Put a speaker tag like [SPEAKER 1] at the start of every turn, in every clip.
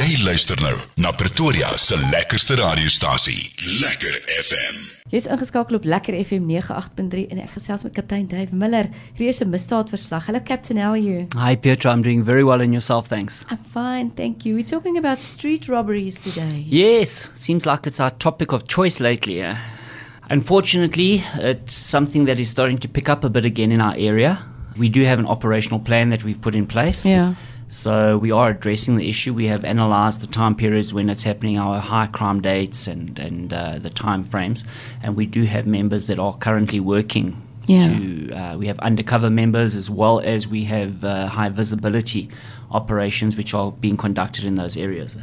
[SPEAKER 1] Jy luister nou na Pretoria se lekkerste radiostasie, Lekker FM.
[SPEAKER 2] Jy's ingeskakel op Lekker FM 98.3 en ek gesels met kaptein Dave Miller. Hier is 'n misdaadverslag. Hello Captain, how are you?
[SPEAKER 3] Hi, Pietro. I'm doing very well and yourself, thanks.
[SPEAKER 2] I'm fine, thank you. We're talking about street robberies today.
[SPEAKER 3] Yes, seems like it's our topic of choice lately. eh? Unfortunately, it's something that is starting to pick up a bit again in our area. We do have an operational plan that we've put in place.
[SPEAKER 2] Yeah.
[SPEAKER 3] So we are addressing the issue. We have analysed the time periods when it's happening, our high crime dates, and and uh, the time frames, and we do have members that are currently working.
[SPEAKER 2] Yeah.
[SPEAKER 3] To uh, we have undercover members as well as we have uh, high visibility operations which are being conducted in those areas.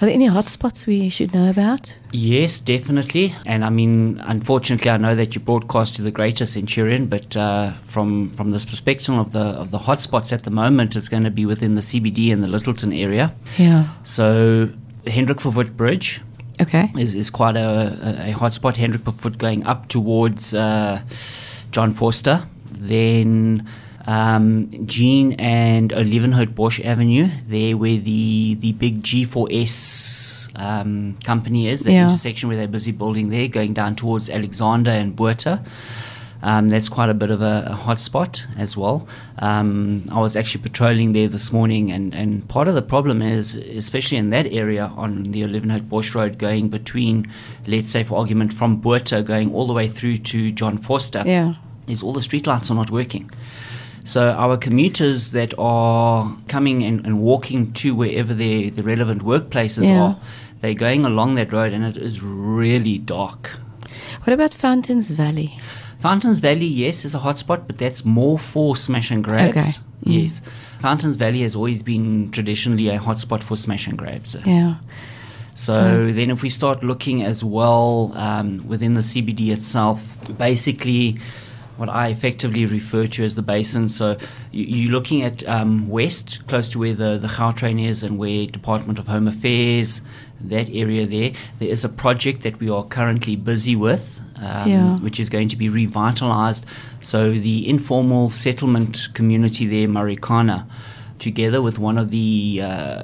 [SPEAKER 2] Are there any hotspots we should know about?
[SPEAKER 3] Yes, definitely. And I mean, unfortunately, I know that you broadcast to the greater Centurion, but uh, from from this perspective of the of the hotspots at the moment, it's going to be within the CBD and the Lyttelton area.
[SPEAKER 2] Yeah.
[SPEAKER 3] So Hendrik Verwoerd Bridge
[SPEAKER 2] Okay.
[SPEAKER 3] is, is quite a, a, a hotspot. Hendrik Verwoerd going up towards uh, John Vorster, then um, Jean and Olievenhoutbosch Avenue, there where the the big G4S um, company is, the
[SPEAKER 2] Yeah.
[SPEAKER 3] intersection where they're busy building there, going down towards Alexander and Buerta. Um, that's quite a bit of a, a hot spot as well. Um, I was actually patrolling there this morning, and, and part of the problem is, especially in that area on the Olievenhoutbosch Road, going between, let's say, for argument, from Buerta going all the way through to John Vorster,
[SPEAKER 2] Yeah.
[SPEAKER 3] is all the streetlights are not working. So our commuters that are coming and, and walking to wherever their the relevant workplaces
[SPEAKER 2] Yeah.
[SPEAKER 3] are, they're going along that road, and it is really dark.
[SPEAKER 2] What about Fountains Valley?
[SPEAKER 3] Fountains Valley, yes, is a hotspot, but that's more for smash and grabs.
[SPEAKER 2] Okay. Mm.
[SPEAKER 3] Yes. Fountains Valley has always been traditionally a hotspot for smash and grabs.
[SPEAKER 2] Yeah.
[SPEAKER 3] So,
[SPEAKER 2] So-
[SPEAKER 3] then, if we start looking as well um, within the CBD itself, basically what I effectively refer to as the basin. So, you, you're looking at um, west, close to where the, the Gautrain is and where Department of Home Affairs, that area there. There is a project that we are currently busy with. Um,
[SPEAKER 2] Yeah.
[SPEAKER 3] Which is going to be revitalized. So, the informal settlement community there, Marikana, together with one of the uh,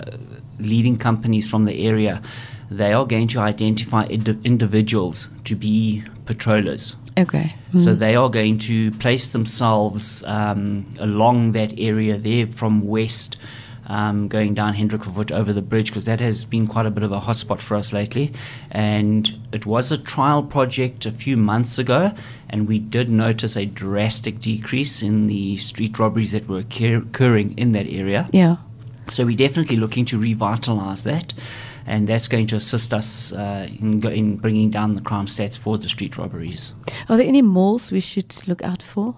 [SPEAKER 3] leading companies from the area, they are going to identify indi- individuals to be patrollers.
[SPEAKER 2] Okay.
[SPEAKER 3] So they are going to place themselves um, along that area there from west, um, going down Hendrik over the bridge, because that has been quite a bit of a hotspot for us lately. And it was a trial project a few months ago, and we did notice a drastic decrease in the street robberies that were occur- occurring in that area.
[SPEAKER 2] Yeah.
[SPEAKER 3] So we're definitely looking to revitalize that, and that's going to assist us uh, in, go- in bringing down the crime stats for the street robberies.
[SPEAKER 2] Are there any malls we should look out for?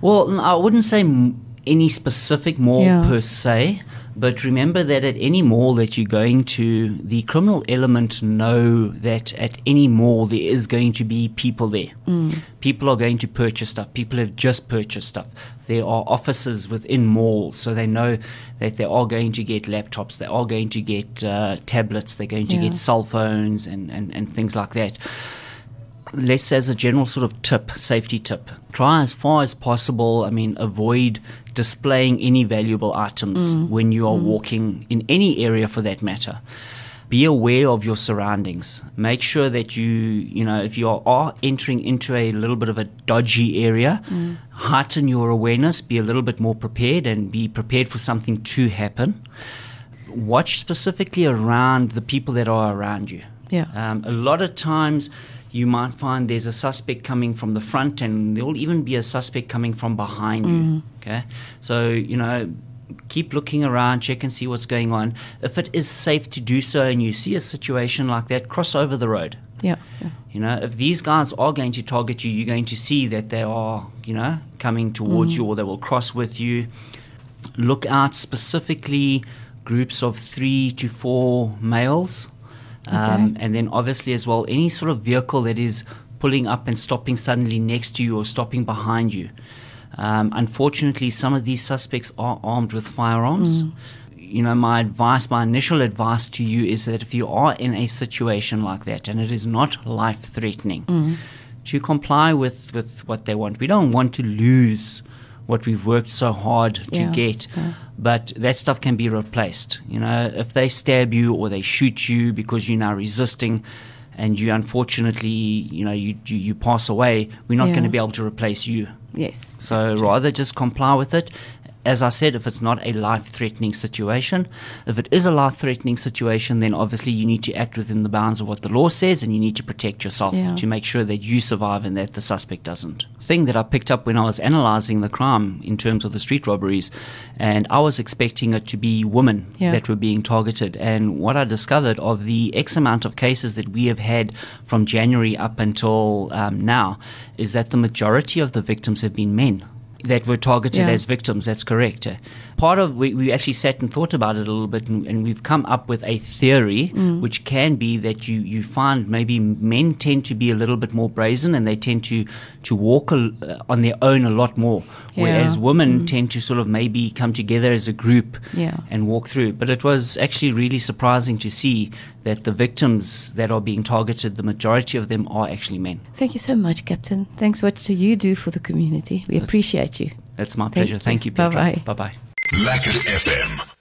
[SPEAKER 3] Well, I wouldn't say m- any specific mall
[SPEAKER 2] Yeah.
[SPEAKER 3] per se, but remember that at any mall that you're going to, the criminal element know that at any mall there is going to be people there. People are going to purchase stuff. People have just purchased stuff. There are offices within malls, so they know that they are going to get laptops, they are going to get uh, tablets, they're going to
[SPEAKER 2] Yeah.
[SPEAKER 3] get cell phones and, and, and things like that let's as a general sort of tip, safety tip, try as far as possible, I mean, avoid displaying any valuable items mm. when you are mm. walking in any area for that matter. Be aware of your surroundings. Make sure that you, you know, if you are, are entering into a little bit of a dodgy area, mm. heighten your awareness, be a little bit more prepared, and be prepared for something to happen. Watch specifically around the people that are around you.
[SPEAKER 2] Yeah.
[SPEAKER 3] Um, a lot of times you might find there's a suspect coming from the front and there will even be a suspect coming from behind you. Mm-hmm. Okay. So, you know, keep looking around, check and see what's going on. If it is safe to do so and you see a situation like that, cross over the road.
[SPEAKER 2] Yeah. yeah.
[SPEAKER 3] You know, if these guys are going to target you, you're going to see that they are, you know, coming towards mm-hmm. you or they will cross with you. Look out specifically groups of three to four males. Um,
[SPEAKER 2] Okay.
[SPEAKER 3] And then obviously as well, any sort of vehicle that is pulling up and stopping suddenly next to you or stopping behind you. Um, unfortunately, some of these suspects are armed with firearms. You know, my advice, my initial advice to you is that if you are in a situation like that and it is not life threatening, to comply with, with what they want. We don't want to lose what we've worked so hard to
[SPEAKER 2] Yeah,
[SPEAKER 3] get.
[SPEAKER 2] yeah.
[SPEAKER 3] But that stuff can be replaced. You know, if they stab you or they shoot you because you're now resisting and you unfortunately, you know, you, you, you pass away, we're not
[SPEAKER 2] Yeah.
[SPEAKER 3] going to be able to replace you.
[SPEAKER 2] Yes.
[SPEAKER 3] So rather just comply with it. As I said, if it's not a life threatening situation, if it is a life threatening situation, then obviously you need to act within the bounds of what the law says and you need to protect yourself
[SPEAKER 2] Yeah.
[SPEAKER 3] to make sure that you survive and that the suspect doesn't. Thing that I picked up when I was analyzing the crime in terms of the street robberies, and I was expecting it to be women
[SPEAKER 2] Yeah.
[SPEAKER 3] that were being targeted. And what I discovered of the X amount of cases that we have had from January up until um, now is that the majority of the victims have been men that were targeted
[SPEAKER 2] Yeah.
[SPEAKER 3] as victims. That's correct. Part of we, we actually sat and thought about it a little bit, and, and we've come up with a theory,
[SPEAKER 2] Mm.
[SPEAKER 3] which can be that you you find maybe men tend to be a little bit more brazen, and they tend to to walk a, uh, on their own a lot more, whereas
[SPEAKER 2] Yeah. Mm.
[SPEAKER 3] women tend to sort of maybe come together as a group
[SPEAKER 2] Yeah.
[SPEAKER 3] and walk through. But it was actually really surprising to see that the victims that are being targeted, the majority of them are actually men.
[SPEAKER 2] Thank you so much, Captain. Thanks what do you do for the community. We appreciate you.
[SPEAKER 3] That's my
[SPEAKER 2] Thank
[SPEAKER 3] pleasure.
[SPEAKER 2] you.
[SPEAKER 3] Thank you, Petra.
[SPEAKER 2] Bye-bye.
[SPEAKER 3] Bye bye.
[SPEAKER 1] Lekker FM.